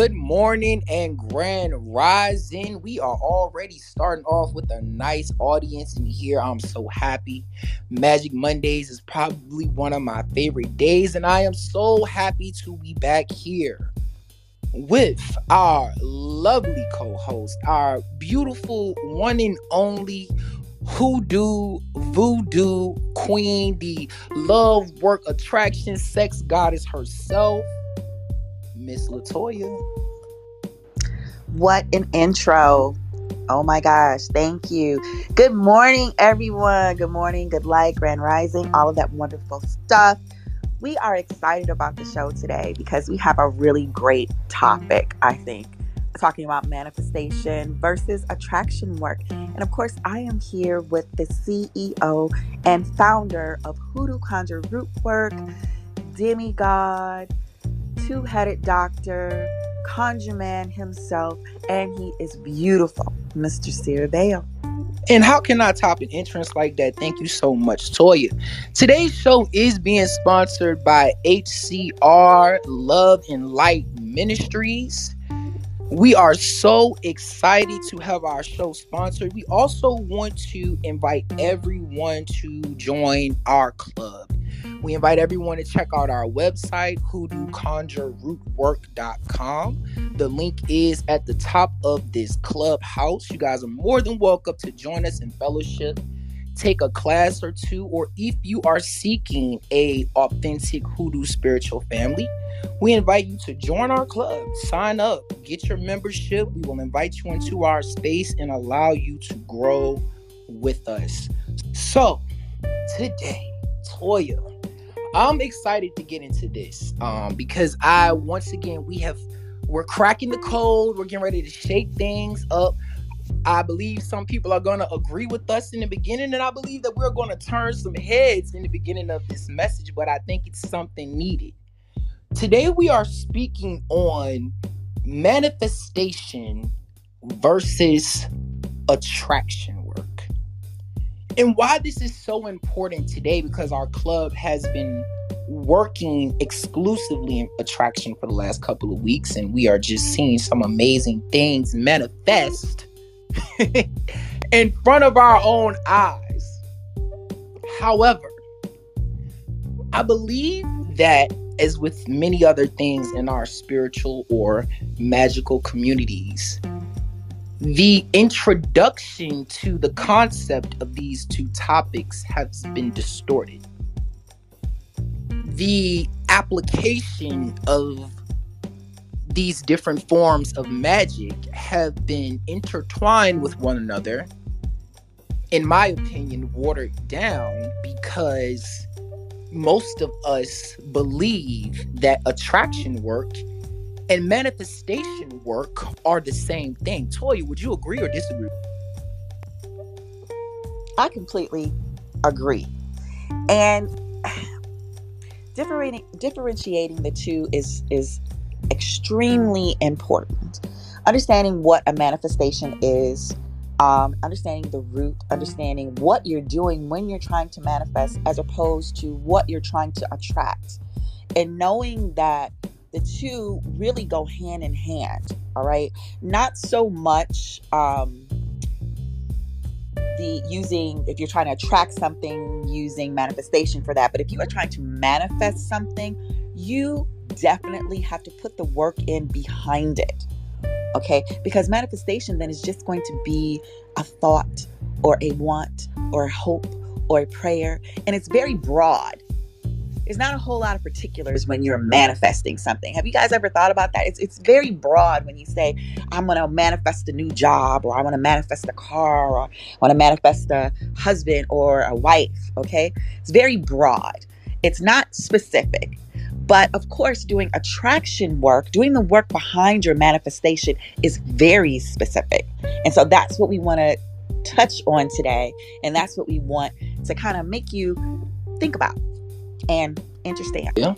Good morning and grand rising. We are already starting off with a nice audience in here. I'm so happy. Magick Mondays is probably one of my favorite days, and I am so happy to be back here with our lovely co host, our beautiful one and only hoodoo, voodoo queen, the love, work, attraction, sex goddess herself. Miss Latoya. What an intro. Oh my gosh, thank you. Good morning, everyone. Good morning, good light, grand rising, all of that wonderful stuff. We are excited about the show today because we have a really great topic, I think, talking about manifestation versus attraction work. And of course, I am here with the CEO and founder of Hoodoo Conjure Root Work, Demigod, two headed doctor, conjure man himself, and he is beautiful, Mr. Seer Bello. And how can I top an entrance like that? Thank you so much, Toya. Today's show is being sponsored by HCR Love and Light Ministries. We are so excited to have our show sponsored. We also want to invite everyone to join our club. We invite everyone to check out our website, hoodooconjurerootwork.com. The link is at the top of this clubhouse. You guys are more than welcome to join us in fellowship, take a class or two, or if you are seeking a authentic hoodoo spiritual family, we invite you to join our club. Sign up, get your membership. We will invite you into our space and allow you to grow with us. So, today, Toya, I'm excited to get into this um, because I once again we have we're cracking the code. We're getting ready to shake things up. I believe some people are going to agree with us in the beginning, and I believe that we're going to turn some heads in the beginning of this message. But I think it's something needed. Today we are speaking on manifestation versus attraction and why this is so important today because our club has been working exclusively in attraction for the last couple of weeks and we are just seeing some amazing things manifest in front of our own eyes. However i believe that as with many other things in our spiritual or magical communities the introduction to the concept of these two topics has been distorted. The application of these different forms of magic have been intertwined with one another, in my opinion, watered down because most of us believe that attraction work and manifestation work are the same thing. Toya, would you agree or disagree? I completely agree. And differentiating the two is is extremely important. Understanding what a manifestation is, um, understanding the root, understanding what you're doing when you're trying to manifest, as opposed to what you're trying to attract, and knowing that the two really go hand in hand all right? Not so much um the using if you're trying to attract something using manifestation for that but if you are trying to manifest something you definitely have to put the work in behind it okay? Because manifestation then is just going to be a thought or a want or a hope or a prayer and it's very broad there's not a whole lot of particulars when you're manifesting something. Have you guys ever thought about that? It's it's very broad when you say, I'm gonna manifest a new job, or I want to manifest a car, or I want to manifest a husband or a wife. Okay, it's very broad. It's not specific. But of course, doing attraction work, doing the work behind your manifestation is very specific. And so that's what we want to touch on today. And that's what we want to kind of make you think about and understand. Yeah.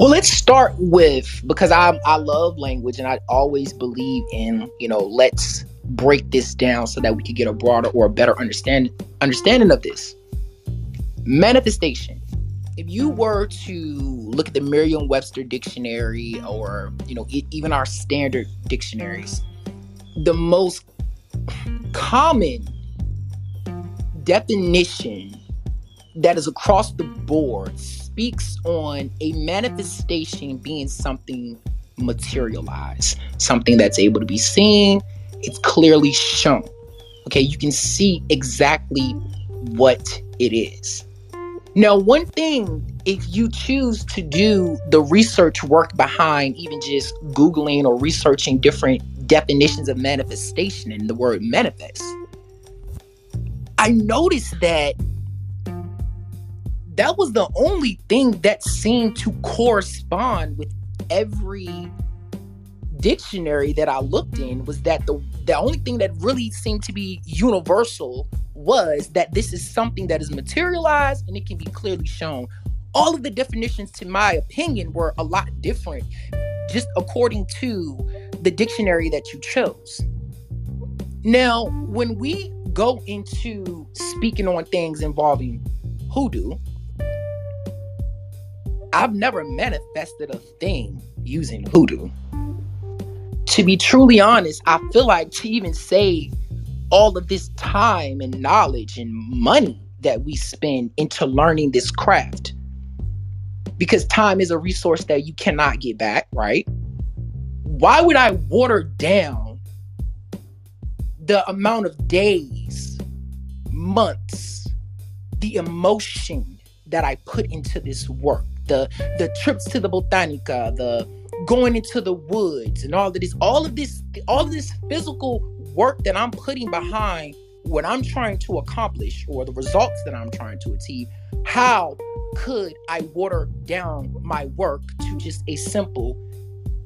Well, let's start with because I I love language and I always believe in you know let's break this down so that we can get a broader or a better understanding understanding of this. Manifestation if you were to look at the Merriam-Webster dictionary or you know even our standard dictionaries, the most common definition that is across the board speaks on a manifestation being something materialized, something that's able to be seen, it's clearly shown. Okay, you can see exactly what it is. Now, one thing, if you choose to do the research work behind even just Googling or researching different definitions of manifestation and the word manifest, I noticed that that was the only thing that seemed to correspond with every dictionary that I looked in was that the the only thing that really seemed to be universal was that this is something that is materialized and it can be clearly shown. All of the definitions, to my opinion, were a lot different, just according to the dictionary that you chose. Now, when we go into speaking on things involving hoodoo, I've never manifested a thing using hoodoo. To be truly honest, I feel like to even say all of this time and knowledge and money that we spend into learning this craft, because time is a resource that you cannot get back, right? Why would I water down the amount of days, months, the emotion that I put into this work? The the trips to the botanica, the going into the woods and all of this, all of this, all of this physical work that I'm putting behind what I'm trying to accomplish or the results that I'm trying to achieve, how could I water down my work to just a simple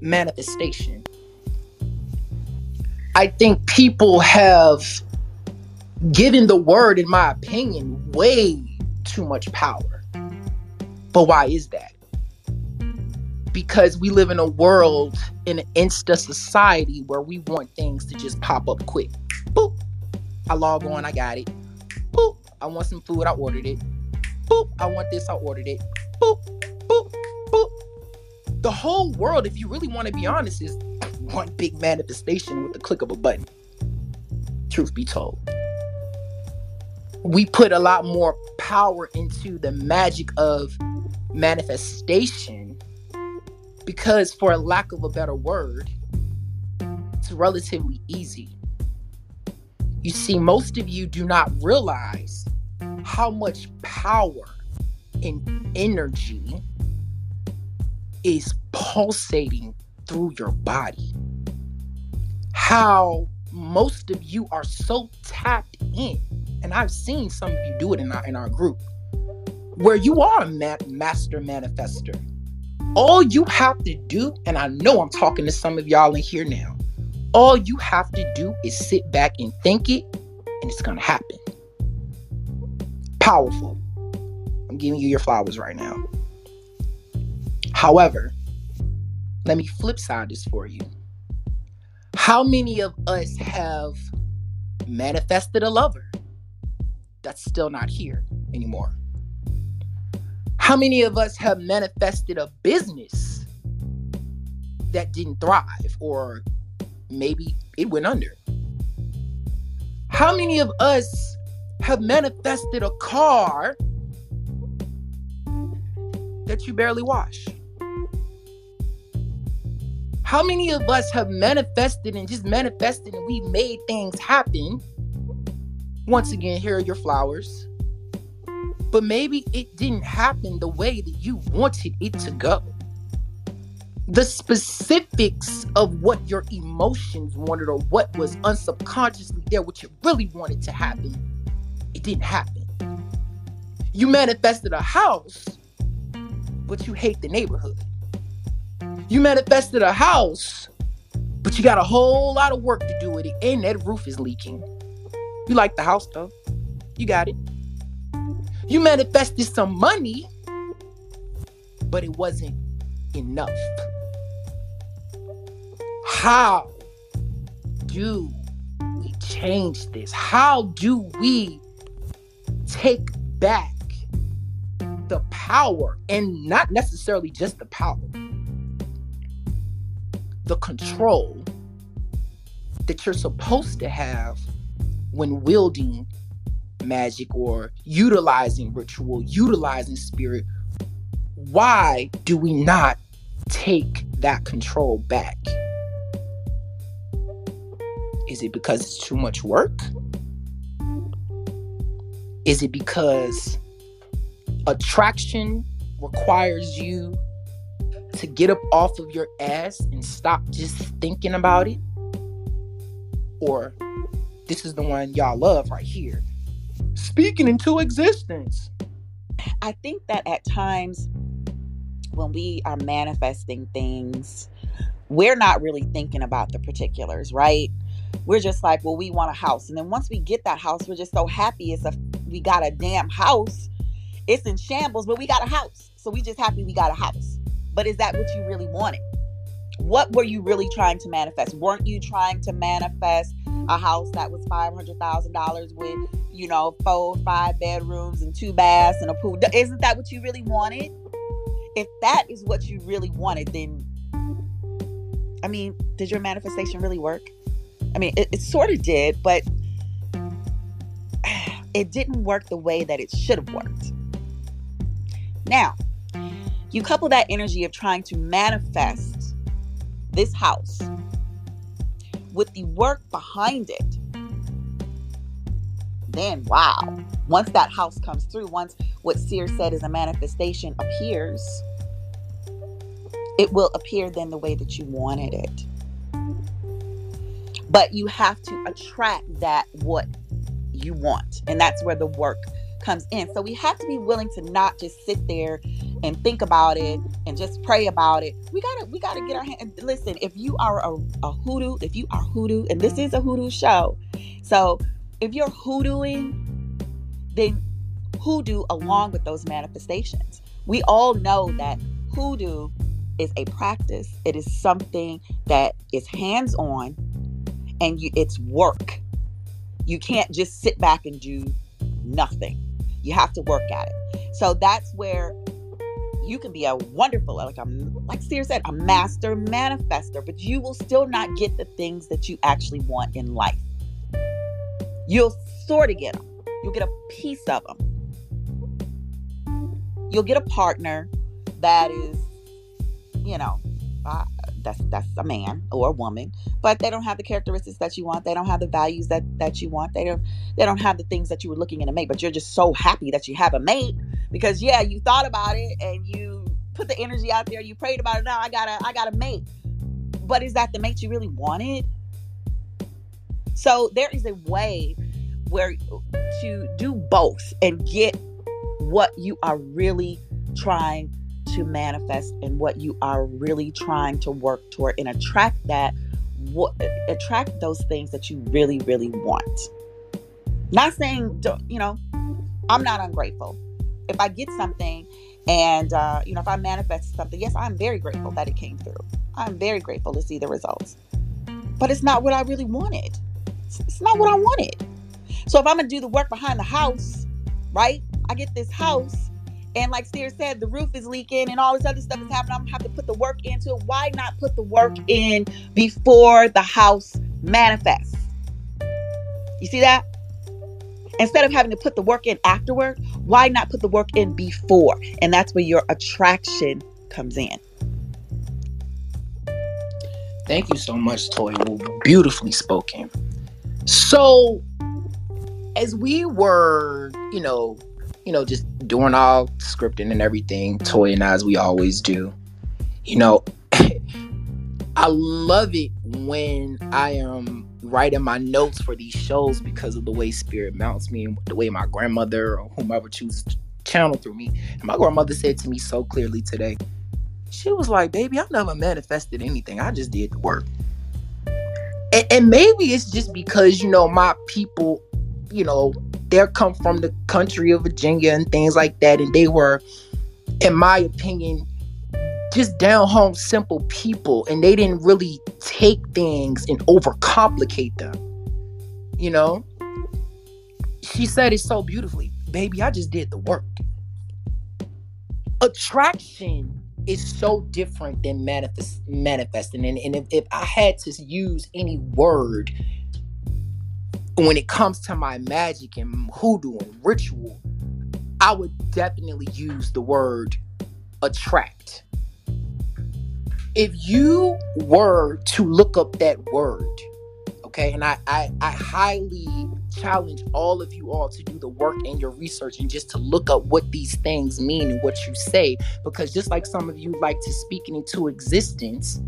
manifestation? I think people have given the word, in my opinion, way too much power. But why is that? Because we live in a world, in an insta society where we want things to just pop up quick. Boop. I log on, I got it. Boop. I want some food, I ordered it. Boop. I want this, I ordered it. Boop. Boop. Boop. The whole world, if you really want to be honest, is one big manifestation with the click of a button. Truth be told we put a lot more power into the magic of manifestation because, for lack of a better word, it's relatively easy. You see, most of you do not realize how much power and energy is pulsating through your body. How most of you are so tapped in, and I've seen some of you do it in our in our group where you are a ma- master manifester. All you have to do, and I know I'm talking to some of y'all in here now, all you have to do is sit back and think it, and it's gonna happen. Powerful. I'm giving you your flowers right now. However, let me flip side this for you. How many of us have manifested a lover that's still not here anymore? How many of us have manifested a business that didn't thrive or maybe it went under? How many of us have manifested a car that you barely wash? How many of us have manifested and just manifested and we made things happen? Once again, here are your flowers but maybe it didn't happen the way that you wanted it to go. The specifics of what your emotions wanted or what was unsubconsciously there, what you really wanted to happen, it didn't happen. You manifested a house, but you hate the neighborhood. You manifested a house, but you got a whole lot of work to do with it, and that roof is leaking. You like the house though. You got it. You manifested some money, but it wasn't enough. How do we change this? How do we take back the power and not necessarily just the power, the control that you're supposed to have when wielding magic or utilizing ritual, utilizing spirit, why do we not take that control back? Is it because it's too much work? Is it because attraction requires you to get up off of your ass and stop just thinking about it? Or this is the one y'all love right here. Speaking into existence. I think that at times when we are manifesting things, we're not really thinking about the particulars, right? We're just like, well, we want a house. And then once we get that house, we're just so happy it's a we got a damn house. It's in shambles, but we got a house. So we just happy we got a house. But is that what you really wanted? What were you really trying to manifest? Weren't you trying to manifest a house that was five hundred thousand dollars with, you know, four, five bedrooms and two baths and a pool? Isn't that what you really wanted? If that is what you really wanted, then I mean, did your manifestation really work? I mean, it, it sort of did, but it didn't work the way that it should have worked. Now, you couple that energy of trying to manifest this house with the work behind it, then wow, once that house comes through, once what Seer said is a manifestation appears, it will appear then the way that you wanted it. But you have to attract that what you want. And that's where the work comes in. So we have to be willing to not just sit there and think about it and just pray about it. We gotta we gotta get our hand. Listen, if you are a, a hoodoo, if you are hoodoo, and this is a hoodoo show, so if you're hoodooing, then hoodoo along with those manifestations. We all know that hoodoo is a practice. It is something that is hands on, and you, it's work. You can't just sit back and do nothing. You have to work at it. So that's where you can be a wonderful, like a like Seer said, a master manifester, but you will still not get the things that you actually want in life. You'll sort of get them. You'll get a piece of them. You'll get a partner that is, you know, uh, that's that's a man or a woman but they don't have the characteristics that you want. They don't have the values that that you want. They don't they don't have the things that you were looking in a mate but you're just so happy that you have a mate because yeah you thought about it and you put the energy out there. You prayed about it. Now i gotta i gotta mate but is that the mate you really wanted? So there is a way where to do both and get what you are really trying to manifest and what you are really trying to work toward and attract that what attract those things that you really really want. Not saying you know i'm not ungrateful. If i get something and uh, you know if i manifest something yes i'm very grateful that it came through. I'm very grateful to see the results. But it's not what i really wanted. It's not what i wanted. So if i'm gonna do the work behind the house right? I get this house and like Seer said, the roof is leaking and all this other stuff is mm. happening. I'm gonna have to put the work into it. Why not put the work in before the house manifests? You see that? Instead of having to put the work in afterward, why not put the work in before? And that's where your attraction comes in. Thank you so much, Toy. Beautifully spoken. So, as we were, you know, you know, just doing all scripting and everything, Toy and I, as we always do. You know, I love it when I am writing my notes for these shows because of the way spirit mounts me and the way my grandmother or whomever chooses to channel through me. And my grandmother said to me so clearly today, she was like, baby, I never manifested anything. I just did the work. And, and maybe it's just because, you know, my people, you know, they're come from the country of Virginia and things like that, and they were, in my opinion, just down home simple people, and they didn't really take things and overcomplicate them. You know, she said it so beautifully, baby. I just did the work. attraction is so different than manifest manifesting and, and if, if i had to use any word when it comes to my magic and hoodoo and ritual i would definitely use the word attract. If you were to look up that word okay and I, I i highly challenge all of you all to do the work and your research and just to look up what these things mean and what you say because just like some of you like to speak into existence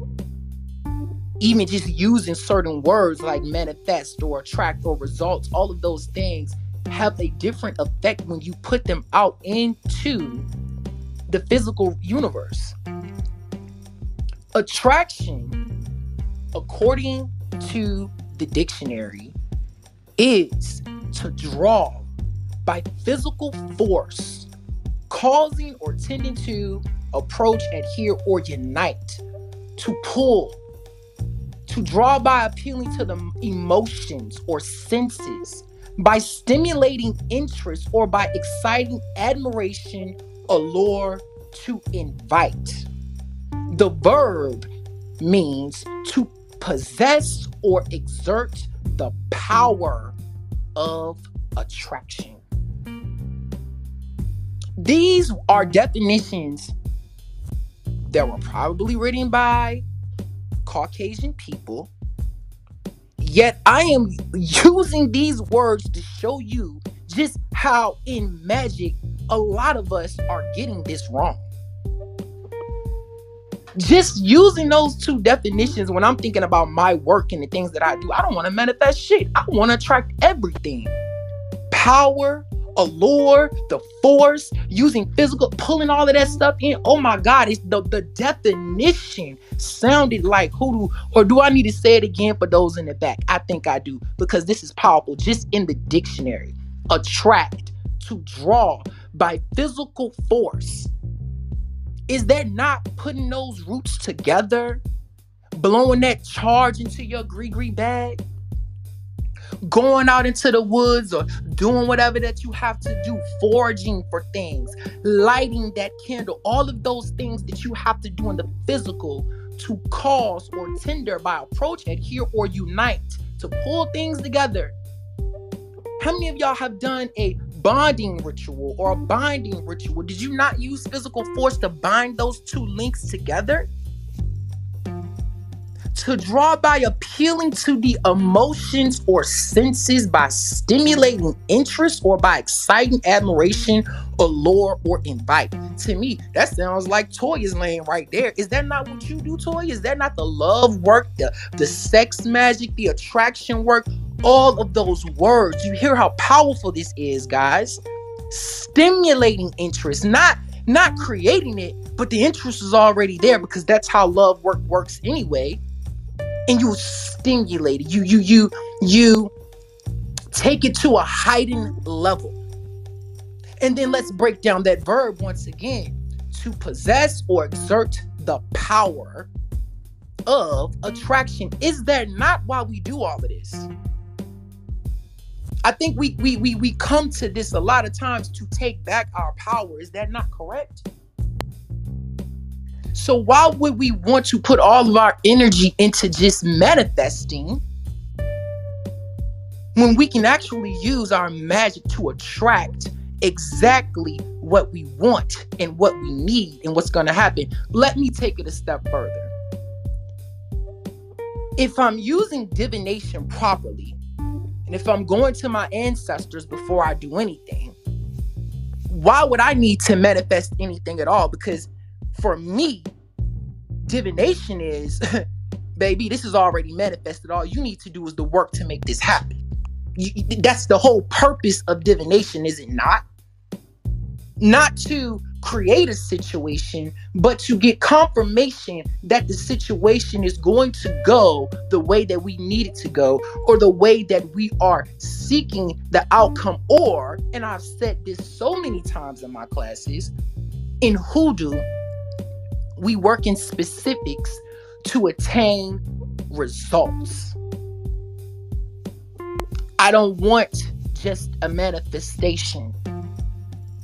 even just using certain words like manifest or attract or results all of those things have a different effect when you put them out into the physical universe. Attraction according to the dictionary is to draw by physical force, causing or tending to approach, adhere, or unite, to pull, to draw by appealing to the emotions or senses, by stimulating interest or by exciting admiration, allure, to invite. The verb means to possess or exert the power of attraction. These are definitions that were probably written by Caucasian people. Yet I am using these words to show you just how in magic a lot of us are getting this wrong just using those two definitions when I'm thinking about my work and the things that I do, I don't want to manifest shit. I want to attract everything power, allure, the force, using physical, pulling all of that stuff in. Oh my God, it's the, the definition sounded like hoodoo. Or do I need to say it again for those in the back? I think I do because this is powerful just in the dictionary. Attract, to draw by physical force is that not putting those roots together? Blowing that charge into your gris bag? Going out into the woods or doing whatever that you have to do, foraging for things, lighting that candle, all of those things that you have to do in the physical to cause or tender by approach, adhere, or unite to pull things together. How many of y'all have done a bonding ritual or a binding ritual, did you not use physical force to bind those two links together? To draw by appealing to the emotions or senses by stimulating interest or by exciting admiration, allure, or invite. To me, that sounds like Toya's lane right there. Is that not what you do, Toya? Is that not the love work, the, the sex magic, the attraction work? all of those words. You hear how powerful this is, guys. Stimulating interest, not not creating it, but the interest is already there because that's how love work works anyway. And you stimulate it. You you you you take it to a heightened level. And then let's break down that verb once again. To possess or exert the power of attraction. Is that not why we do all of this? I think we we we we come to this a lot of times to take back our power. Is that not correct? So why would we want to put all of our energy into just manifesting when we can actually use our magic to attract exactly what we want and what we need and what's going to happen? Let me take it a step further. If I'm using divination properly, and if I'm going to my ancestors before I do anything, why would I need to manifest anything at all? Because for me, divination is, baby, this is already manifested. All you need to do is the work to make this happen. You, that's the whole purpose of divination, is it not? Not to create a situation, but to get confirmation that the situation is going to go the way that we need it to go, or the way that we are seeking the outcome. Or, and I've said this so many times in my classes, in hoodoo, we work in specifics to attain results. I don't want just a manifestation.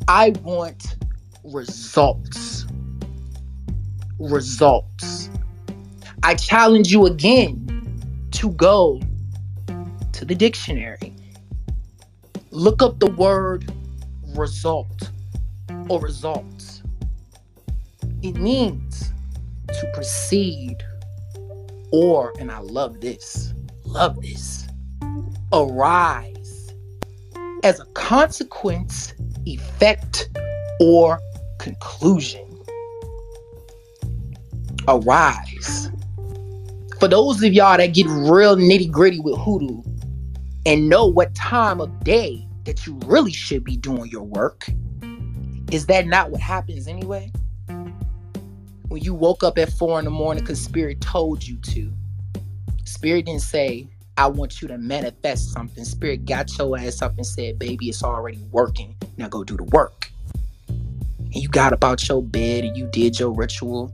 I want results. Results. I challenge you again to go to the dictionary. Look up the word result or results. It means to proceed or, and I love this, love this, arise as a consequence, effect, or conclusion. Arise. For those of y'all that get real nitty gritty with hoodoo and know what time of day that you really should be doing your work, is that not what happens anyway? When you woke up at four in the morning because Spirit told you to, Spirit didn't say, I want you to manifest something. Spirit got your ass up and said, Baby, it's already working. Now go do the work. And you got about your bed and you did your ritual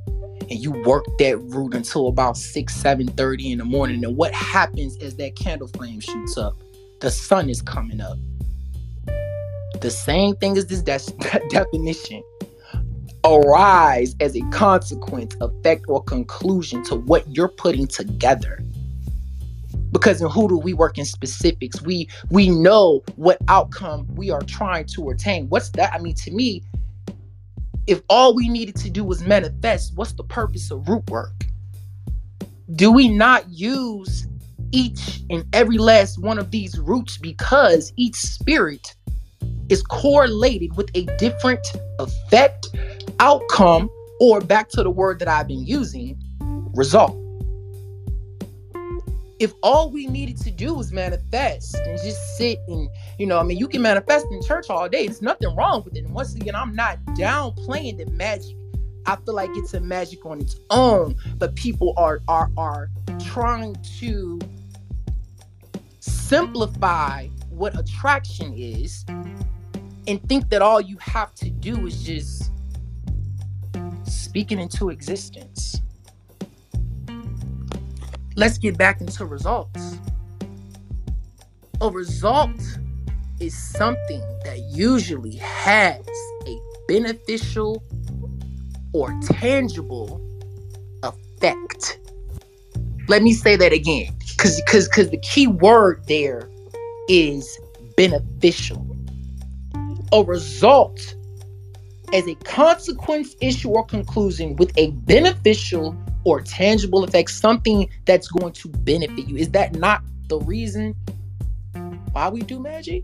and you worked that root until about 6, 7 30 in the morning. And what happens as that candle flame shoots up? The sun is coming up. The same thing as this de- definition. Arise as a consequence, effect, or conclusion to what you're putting together. Because in hoodoo we work in specifics. We we know what outcome we are trying to attain. What's that? I mean to me if all we needed to do was manifest what's the purpose of root work? Do we not use each and every last one of these roots because each spirit is correlated with a different effect outcome or back to the word that i've been using result. If all we needed to do was manifest and just sit and you know i mean you can manifest in church all day. There's nothing wrong with it. And once again i'm not downplaying the magic. I feel like it's a magic on its own but people are are are trying to simplify what attraction is and think that all you have to do is just speaking into existence let's get back into results. A result is something that usually has a beneficial or tangible effect. Let me say that again cuz cuz cuz the key word there is beneficial. A result as a consequence, issue, or conclusion with a beneficial or tangible effect, something that's going to benefit you. Is that not the reason why we do magic?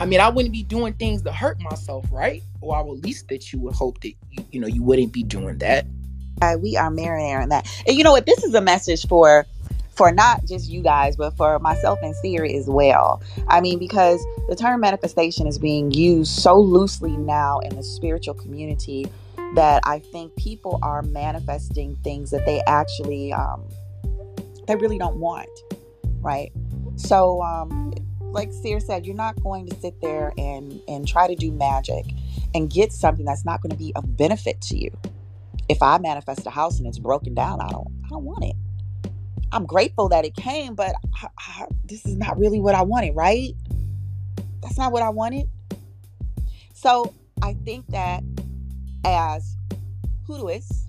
I mean, I wouldn't be doing things to hurt myself, right? Or I would at least that you would hope that you, you know you wouldn't be doing that. Uh, we are marinating that. And you know what? This is a message for for not just you guys, but for myself and Seer as well. I mean, because the term manifestation is being used so loosely now in the spiritual community that I think people are manifesting things that they actually um, they really don't want, right? So, um, like Seer said, you're not going to sit there and and try to do magic and get something that's not going to be of benefit to you. If I manifest a house and it's broken down, I don't I don't want it. I'm grateful that it came, but I, I, this is not really what I wanted, right? That's not what I wanted. So I think that as hoodooists,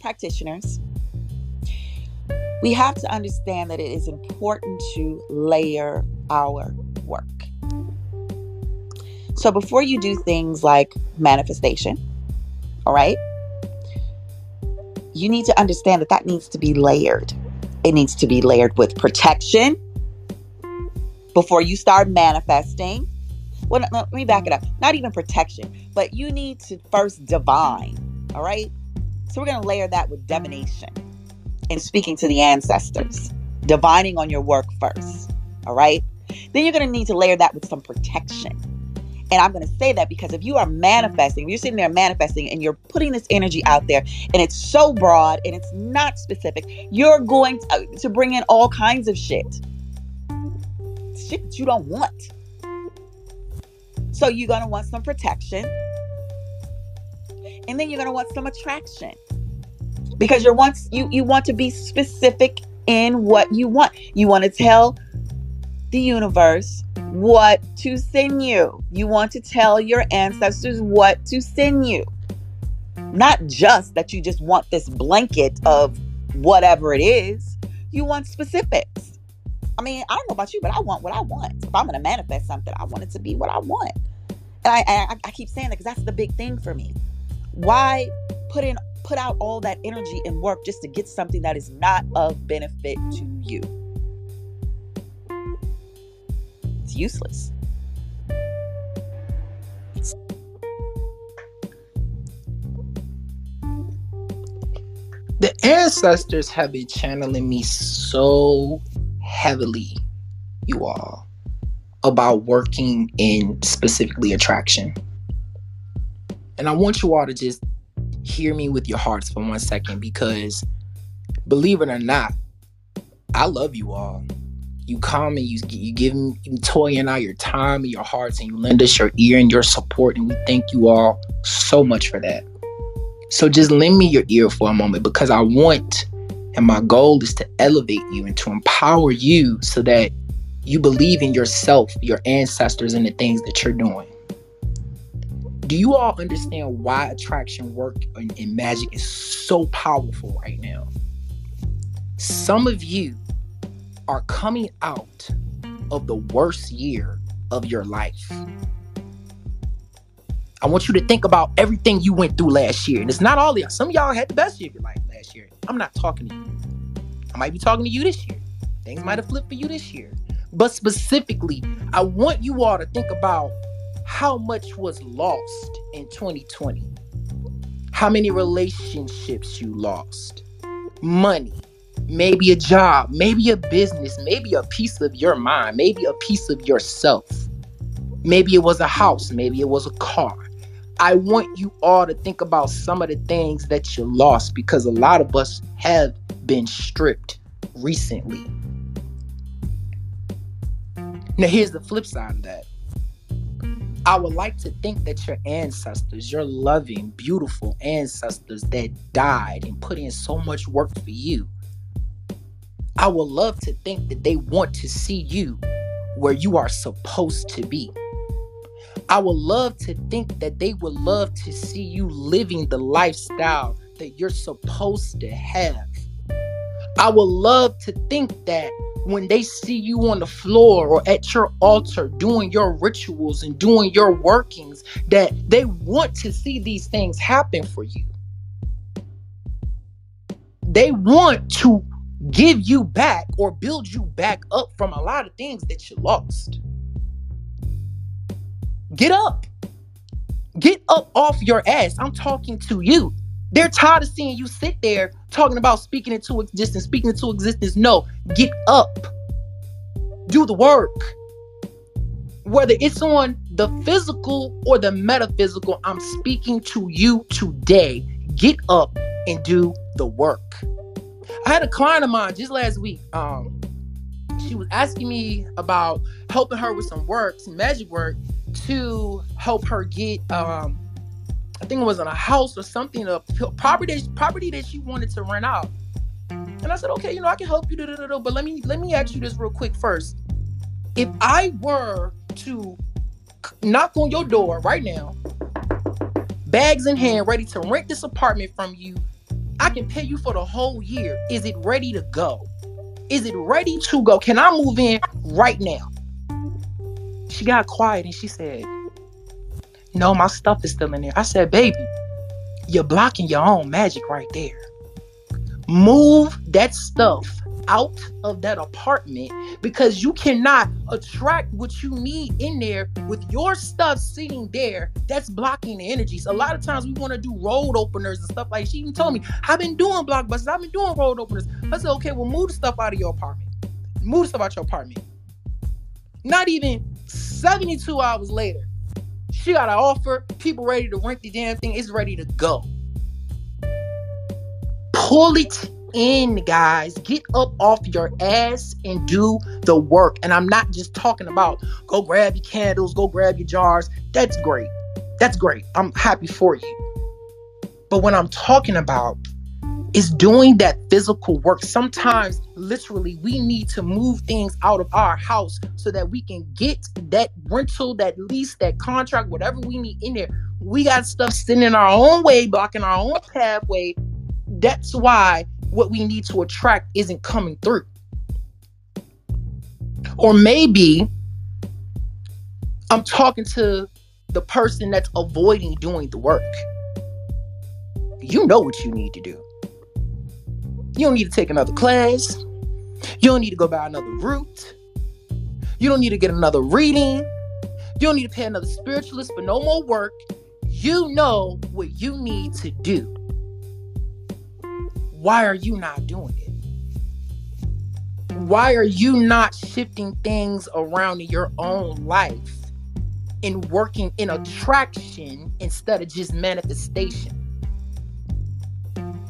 practitioners, we have to understand that it is important to layer our work. So before you do things like manifestation, all right, you need to understand that that needs to be layered. It needs to be layered with protection before you start manifesting well, let me back it up. Not even protection, but you need to first divine. All right. So we're going to layer that with divination and speaking to the ancestors, divining on your work first. All right. Then you're going to need to layer that with some protection. And I'm going to say that because if you are manifesting, if you're sitting there manifesting and you're putting this energy out there and it's so broad and it's not specific, you're going to, uh, bring in all kinds of shit. Shit that you don't want. So you're going to want some protection. And then you're going to want some attraction. Because you're once you you want to be specific in what you want. You want to tell the universe what to send you. You want to tell your ancestors what to send you. Not just that you just want this blanket of whatever it is, you want specifics. I mean, I don't know about you, but I want what I want. If I'm going to manifest something, I want it to be what I want. And I, I, I keep saying that because that's the big thing for me. Why put in put out all that energy and work just to get something that is not of benefit to you? Useless. The ancestors have been channeling me so heavily, you all, about working in specifically attraction. And I want you all to just hear me with your hearts for one second because believe it or not, I love you all. You come and you you give me you toying out your time and your hearts and you lend us your ear and your support and we thank you all so much for that. So just lend me your ear for a moment because I want and my goal is to elevate you and to empower you so that you believe in yourself, your ancestors, and the things that you're doing. Do you all understand why attraction work and magic is so powerful right now? Some of you are coming out of the worst year of your life. I want you to think about everything you went through last year. And it's not all of y'all. Some of y'all had the best year of your life last year. I'm not talking to you. I might be talking to you this year. Things might have flipped for you this year. But specifically, I want you all to think about how much was lost in 2020. How many relationships you lost, money, maybe a job, maybe a business, maybe a piece of your mind, maybe a piece of yourself. Maybe it was a house, maybe it was a car. I want you all to think about some of the things that you lost because a lot of us have been stripped recently. Now, here's the flip side of that. I would like to think that your ancestors, your loving, beautiful ancestors that died and put in so much work for you, I would love to think that they want to see you where you are supposed to be. I would love to think that they would love to see you living the lifestyle that you're supposed to have. I would love to think that when they see you on the floor or at your altar doing your rituals and doing your workings, that they want to see these things happen for you. They want to give you back or build you back up from a lot of things that you lost. Get up. Get up off your ass. I'm talking to you. They're tired of seeing you sit there talking about speaking into existence, speaking into existence. No, get up. Do the work. Whether it's on the physical or the metaphysical, I'm speaking to you today. Get up and do the work. I had a client of mine just last week. Um, she was asking me about helping her with some work, some magic work, to help her get um, I think it was on a house or something, a property property that she wanted to rent out. And I said, okay, you know, I can help you, but let me let me ask you this real quick first. If I were to knock on your door right now, bags in hand, ready to rent this apartment from you, I can pay you for the whole year. Is it ready to go? Is it ready to go? Can I move in right now? She got quiet and she said, no, my stuff is still in there. I said, baby, you're blocking your own magic right there. Move that stuff out of that apartment because you cannot attract what you need in there with your stuff sitting there that's blocking the energies. A lot of times we want to do road openers and stuff like she even told me, I've been doing blockbusters, I've been doing road openers. I said, okay, well, move the stuff out of your apartment. Move the stuff out your apartment. Not even 72 hours later, she got an offer. People ready to rent the damn thing. It's ready to go. Pull it in, guys. Get up off your ass and do the work. And I'm not just talking about go grab your candles, go grab your jars. That's great. That's great. I'm happy for you. But what I'm talking about is doing that physical work. Sometimes, literally, we need to move things out of our house so that we can get that rental, that lease, that contract, whatever we need in there. We got stuff sitting in our own way, blocking our own pathway. That's why what we need to attract isn't coming through. Or maybe I'm talking to the person that's avoiding doing the work. You know what you need to do. You don't need to take another class. You don't need to go by another root. You don't need to get another reading. You don't need to pay another spiritualist for no more work. You know what you need to do. Why are you not doing it? Why are you not shifting things around in your own life and working in attraction instead of just manifestation?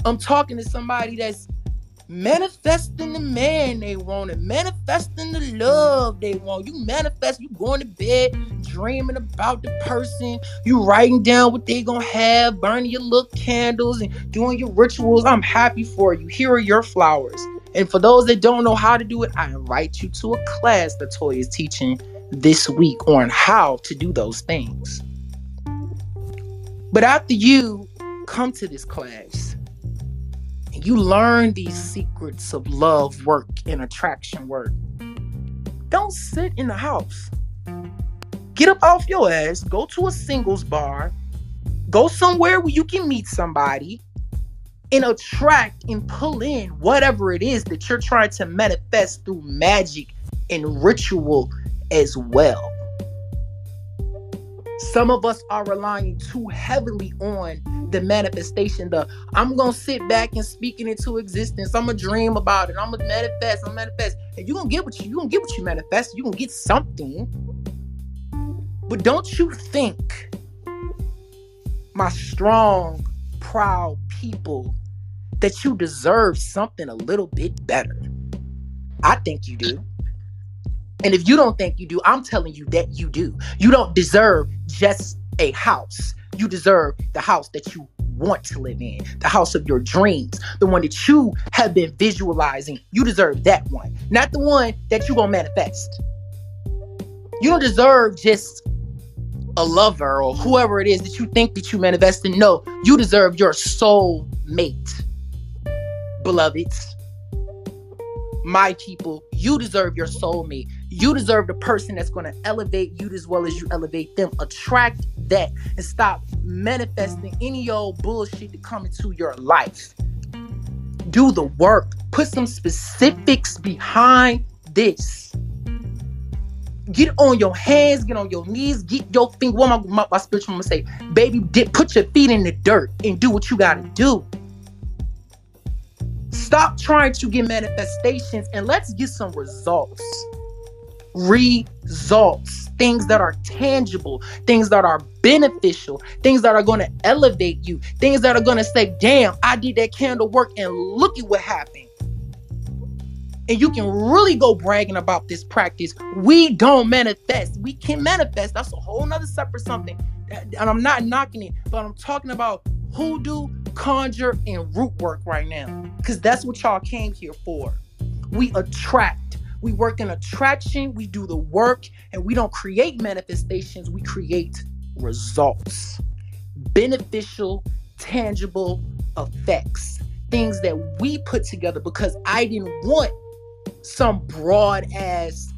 I'm talking to somebody that's manifesting the man they want and manifesting the love they want. You manifest, you going to bed dreaming about the person, you writing down what they gonna have, burning your little candles and doing your rituals. I'm happy for you. Here are your flowers. And for those that don't know how to do it, I invite you to a class that Toy is teaching this week on how to do those things. But after you come to this class, you learn these secrets of love work and attraction work. Don't sit in the house. Get up off your ass, go to a singles bar, go somewhere where you can meet somebody and attract and pull in whatever it is that you're trying to manifest through magic and ritual as well. Some of us are relying too heavily on the manifestation. The I'm gonna sit back and speak it into existence. I'm gonna dream about it. I'm gonna manifest. I'm gonna manifest. And you gonna get what you you gonna get what you manifest. You gonna get something. But don't you think, my strong, proud people, that you deserve something a little bit better? I think you do. And if you don't think you do, I'm telling you that you do. You don't deserve just a house. You deserve the house that you want to live in, the house of your dreams, the one that you have been visualizing. You deserve that one, not the one that you're going to manifest. You don't deserve just a lover or whoever it is that you think that you manifest in. No, you deserve your soul mate, beloveds. My people, you deserve your soulmate. You deserve the person that's going to elevate you as well as you elevate them. Attract that and stop manifesting mm. any old bullshit to come into your life. Do the work. Put some specifics behind this. Get on your hands, get on your knees, get your feet. What my, my, my spiritual mama say? Baby, dip, put your feet in the dirt and do what you gotta do. Stop trying to get manifestations and let's get some results results, things that are tangible, things that are beneficial, things that are going to elevate you, things that are going to say, damn, I did that candle work and look at what happened. And you can really go bragging about this practice. We don't manifest. We can manifest. That's a whole nother separate something. And I'm not knocking it, but I'm talking about hoodoo, conjure, and root work right now. Because that's what y'all came here for. We attract we work in attraction, we do the work, and we don't create manifestations, we create results. Beneficial, tangible effects. Things that we put together because I didn't want some broad ass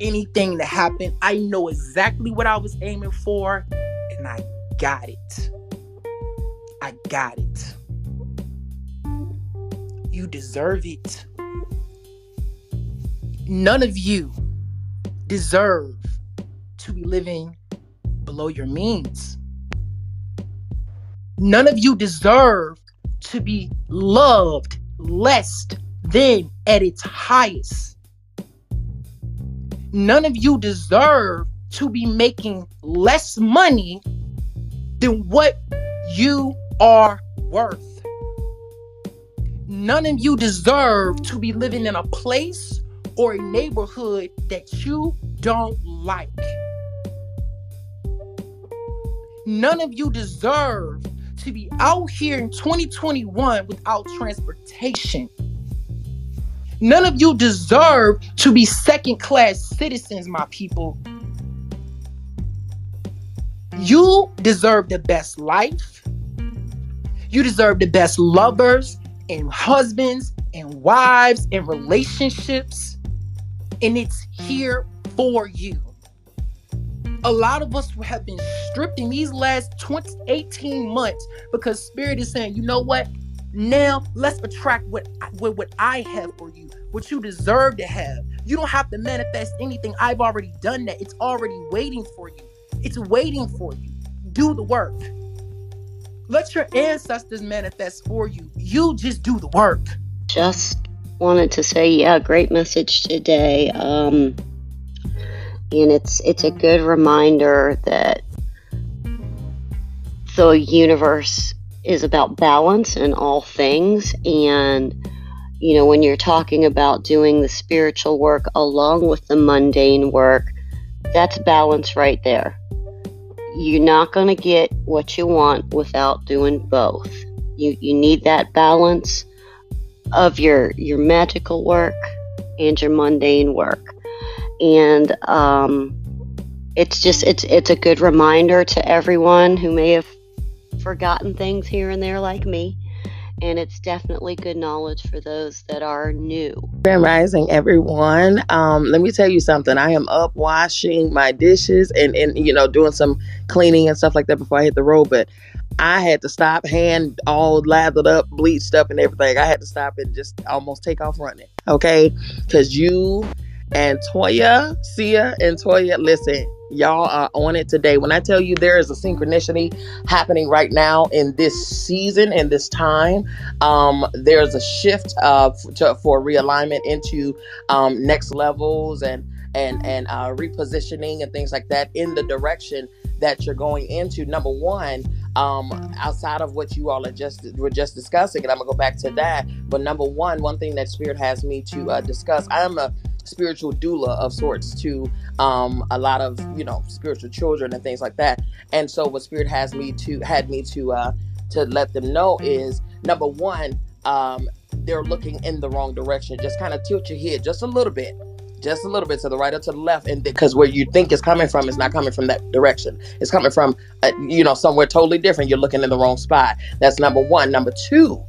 anything to happen. I know exactly what I was aiming for, and I got it. I got it. You deserve it none of you deserve to be living below your means. None of you deserve to be loved less than at its highest. None of you deserve to be making less money than what you are worth. None of you deserve to be living in a place or a neighborhood that you don't like. None of you deserve to be out here in 2021 without transportation. None of you deserve to be second class citizens, my people. You deserve the best life. You deserve the best lovers and husbands and wives and relationships. And it's here for you. A lot of us have been stripped in these last 20, 18 months because Spirit is saying, you know what? Now let's attract what, what, what I have for you, what you deserve to have. You don't have to manifest anything. I've already done that. It's already waiting for you. It's waiting for you. Do the work. Let your ancestors manifest for you. You just do the work. Just wanted to say, yeah, great message today. Um, and it's it's a good reminder that the universe is about balance in all things. And you know when you're talking about doing the spiritual work along with the mundane work that's balance right there. You're not going to get what you want without doing both. You you need that balance of your your magical work and your mundane work and um, it's just it's it's a good reminder to everyone who may have forgotten things here and there like me. And it's definitely good knowledge for those that are new. Grand Rising, everyone. Um, let me tell you something. I am up washing my dishes and, and, you know, doing some cleaning and stuff like that before I hit the road. But I had to stop, hand all lathered up, bleached up, and everything. I had to stop and just almost take off running. Okay. Because you and Toya, Seer, and Toya, listen, Y'all are on it today. When I tell you there is a synchronicity happening right now in this season and this time, um, there's a shift uh, to, for realignment into um, next levels and and and uh, repositioning and things like that in the direction that you're going into. Number one, um, outside of what you all are just were just discussing, and I'm gonna go back to that. But number one, one thing that Spirit has me to uh, discuss, I'm a spiritual doula of sorts to um, a lot of you know spiritual children and things like that. And so what Spirit has me to had me to uh, to let them know is number one, um, they're looking in the wrong direction. Just kind of tilt your head just a little bit just a little bit to the right or to the left and because where you think it's coming from is not coming from that direction. It's coming from uh, you know somewhere totally different. You're looking in the wrong spot. That's number one. Number two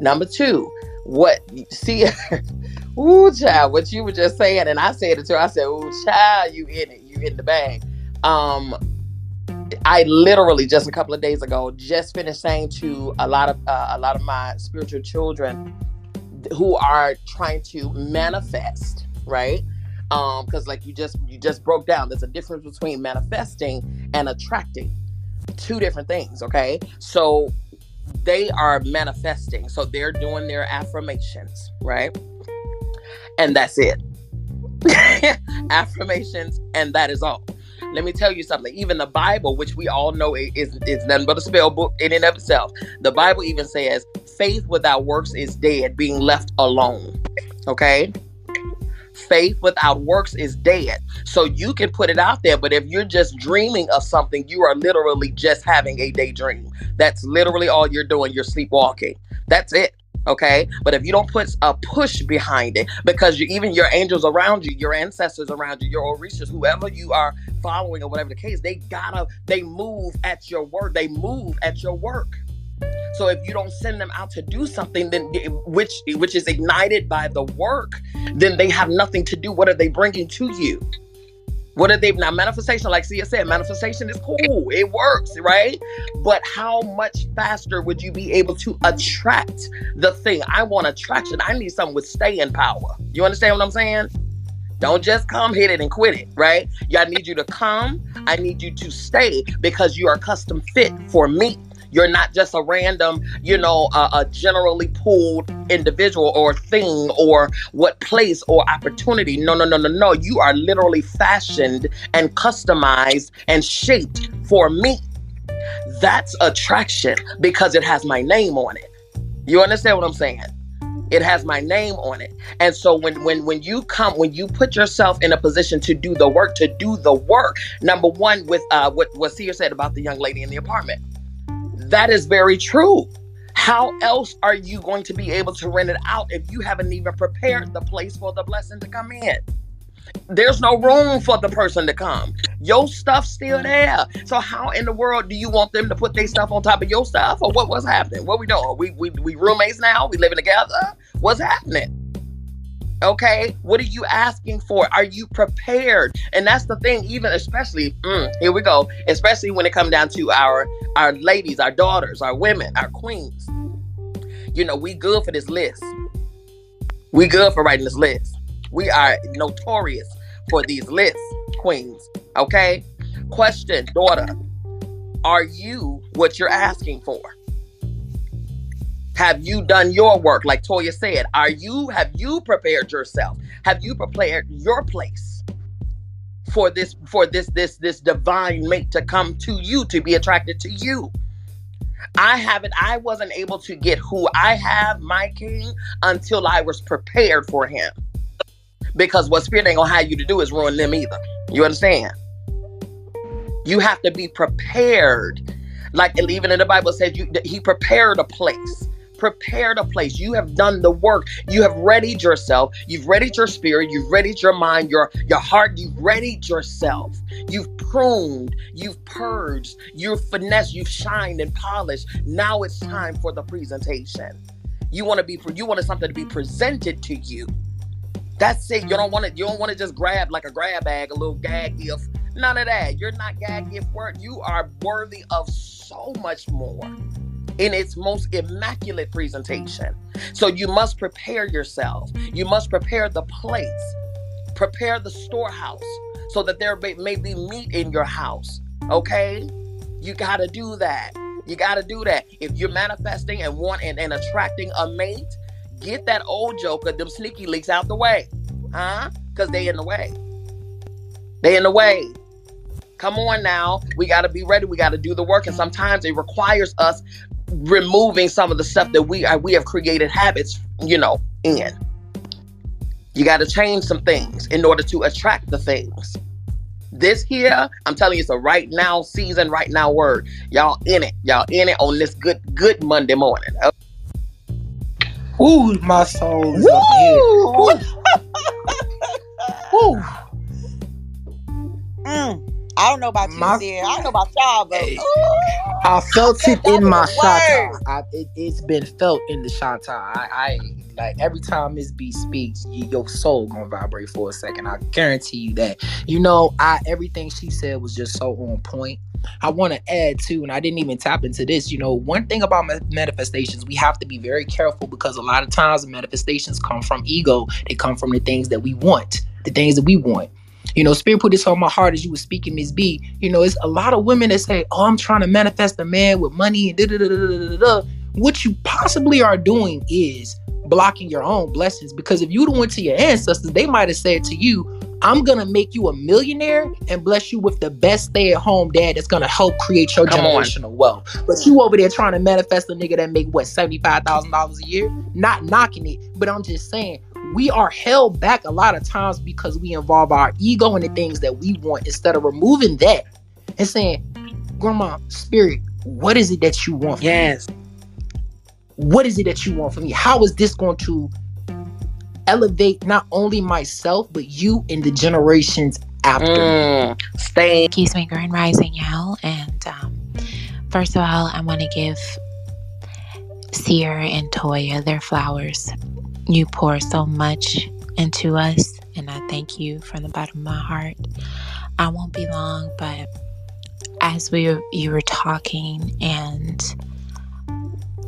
number two what see Ooh, child, what you were just saying, and I said it too. I said, Ooh, child, you in it, you in the bag. Um, I literally just a couple of days ago just finished saying to a lot of uh, a lot of my spiritual children who are trying to manifest, right? Um, because like you just you just broke down, there's a difference between manifesting and attracting. Two different things, okay? So they are manifesting, so they're doing their affirmations, right? and that's it. Affirmations, and that is all. Let me tell you something. Even the Bible, which we all know is, is nothing but a spell book in and of itself, the Bible even says faith without works is dead, being left alone. Okay? Faith without works is dead. So you can put it out there, but if you're just dreaming of something, you are literally just having a daydream. That's literally all you're doing. You're sleepwalking. That's it okay but if you don't put a push behind it because you even your angels around you your ancestors around you your orishas whoever you are following or whatever the case they gotta they move at your word they move at your work so if you don't send them out to do something then which which is ignited by the work then they have nothing to do what are they bringing to you what are they now? Manifestation, like Seer said, manifestation is cool. It works, right? But how much faster would you be able to attract the thing? I want attraction. I need something with staying power. You understand what I'm saying? Don't just come, hit it, and quit it, right? Yeah, I need you to come. I need you to stay because you are custom fit for me. You're not just a random, you know, a generally pulled individual or thing or what place or opportunity. No, no, no, no, no. You are literally fashioned and customized and shaped for me. That's attraction because it has my name on it. You understand what I'm saying? it has my name on it and so when when when you come when you put yourself in a position to do the work to do the work number one with uh what what Seer said about the young lady in the apartment That is very true. How else are you going to be able to rent it out if you haven't even prepared the place for the blessing to come in? There's no room for the person to come. Your stuff's still there. So how in the world do you want them to put their stuff on top of your stuff? Or what, what's happening? What we doing? We, we we roommates now? We living together? What's happening? Okay, what are you asking for? Are you prepared? And that's the thing, even especially mm, here we go, especially when it comes down to our our ladies, our daughters, our women, our queens. You know, we good for this list. We good for writing this list. We are notorious for these lists, queens. Okay? Question, daughter, are you what you're asking for? Have you done your work? Like Toya said, are you have you prepared yourself? Have you prepared your place for this for this this this divine mate to come to you to be attracted to you? I haven't I wasn't able to get who I have, my king, until I was prepared for him. Because what spirit ain't gonna have you to do is ruin them either. You understand? You have to be prepared. Like even in the Bible says you he prepared a place prepared a place. You have done the work. You have readied yourself. You've readied your spirit. You've readied your mind, your your heart. You've readied yourself. You've pruned. You've purged. You've finessed. You've shined and polished. Now it's time for the presentation. You want to be you wanted something to be presented to you. That's it. You don't mm-hmm. want to. You don't want to just grab like a grab bag, a little gag gift. None of that. You're not gag gift worth. You are worthy of so much more in its most immaculate presentation. Mm. So you must prepare yourself. You must prepare the place, prepare the storehouse so that there may be meat in your house. Okay? You got to do that. You got to do that. If you're manifesting and want and, and attracting a mate, get that old joker, them sneaky leaks out the way. Huh? Because they in the way. They in the way. Come on now. We got to be ready. We got to do the work. And sometimes it requires us removing some of the stuff that we are we have created habits, you know, in. You got to change some things in order to attract the things. This here, I'm telling you, it's a right now season, right now word. Y'all in it. Y'all in it on this good, good Monday morning. Ooh, my soul is up here. Ooh. Mm. I don't know about you, my, dear. I don't know about y'all, but hey, I felt it in my shanta. It, has been felt in the shanta. I, I like every time Miss B speaks, your soul gonna vibrate for a second. I guarantee you that. You know, I everything she said was just so on point. I want to add too, and I didn't even tap into this. You know, one thing about manifestations, we have to be very careful because a lot of times manifestations come from ego. They come from the things that we want, the things that we want. You know, Spirit put this on my heart as you were speaking, Miss B. You know, it's a lot of women that say, Oh, I'm trying to manifest a man with money and da da da da da da. What you possibly are doing is blocking your own blessings because if you'd went to your ancestors, they might have said to you, I'm gonna make you a millionaire and bless you with the best stay-at-home dad that's gonna help create your Come generational on. wealth. But you over there trying to manifest a nigga that make what seventy-five thousand dollars a year? Not knocking it, but I'm just saying we are held back a lot of times because we involve our ego in the things that we want instead of removing that and saying, Grandma, spirit, what is it that you want? yes. Me? What is it that you want from me? How is this going to elevate not only myself, but you and the generations after mm, me? Stay. Excuse me, Grand Rising, y'all. And um, first of all, I want to give Sierra and Toya their flowers you pour so much into us, and I thank you from the bottom of my heart. I won't be long, but as we were, you were talking, and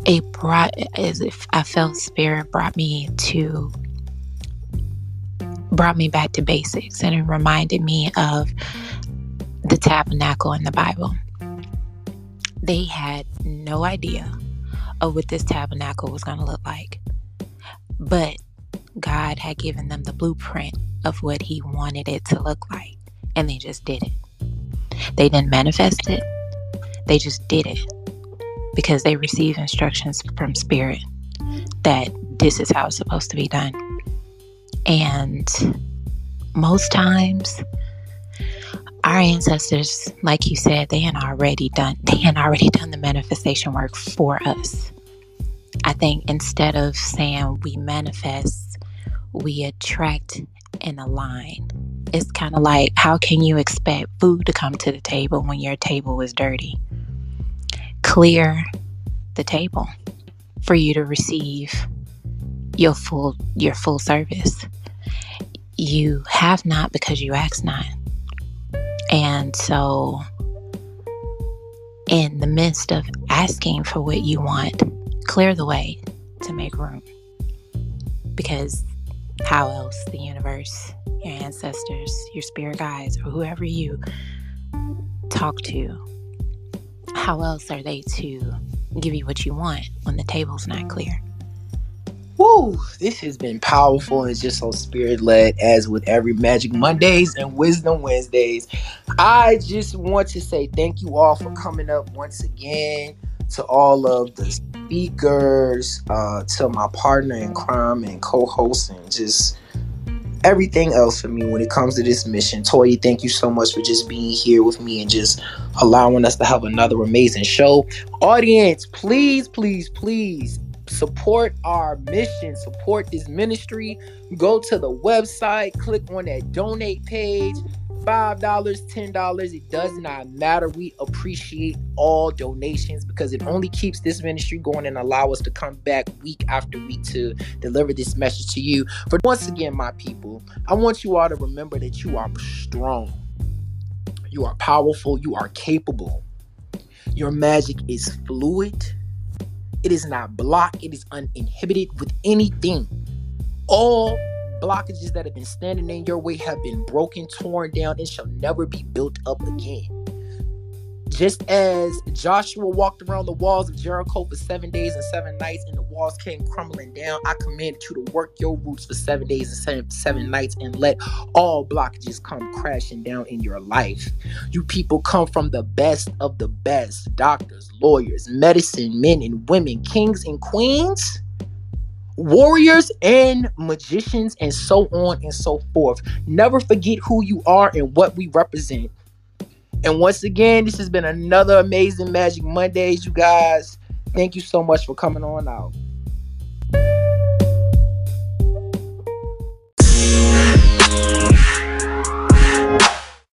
it brought as if I felt spirit brought me to brought me back to basics, and it reminded me of the tabernacle in the Bible. They had no idea of what this tabernacle was going to look like. But God had given them the blueprint of what He wanted it to look like, and they just did it. They didn't manifest it, they just did it because they received instructions from Spirit that this is how it's supposed to be done. And most times, our ancestors, like you said, they had already done they had already done the manifestation work for us. I think instead of saying we manifest, we attract and align. It's kind of like how can you expect food to come to the table when your table is dirty? Clear the table for you to receive your full your full service. You have not because you ask not. And so in the midst of asking for what you want, clear the way to make room. Because how else the universe, your ancestors, your spirit guides, or whoever you talk to, how else are they to give you what you want when the table's not clear? Woo, this has been powerful and just so spirit led as with every Magick Mondays and Wisdom Wednesdays. I just want to say thank you all for coming up once again to all of the speakers, uh, to my partner in crime and co-host, and just everything else for me when it comes to this mission. Toyi, thank you so much for just being here with me and just allowing us to have another amazing show. Audience, please, please, please support our mission, support this ministry. Go to the website, click on that donate page $5, $10, it does not matter. We appreciate all donations because it only keeps this ministry going and allow us to come back week after week to deliver this message to you. But once again, my people, I want you all to remember that you are strong. You are powerful, you are capable. Your magic is fluid. It is not blocked, it is uninhibited with anything. All blockages that have been standing in your way have been broken, torn down, and shall never be built up again. Just as Joshua walked around the walls of Jericho for seven days and seven nights, and the walls came crumbling down, I command you to work your roots for seven days and seven, seven nights and let all blockages come crashing down in your life. You people come from the best of the best doctors, lawyers, medicine men and women, kings and queens warriors and magicians and so on and so forth. Never forget who you are and what we represent. And once again, this has been another amazing Magick Mondays, you guys. Thank you so much for coming on out.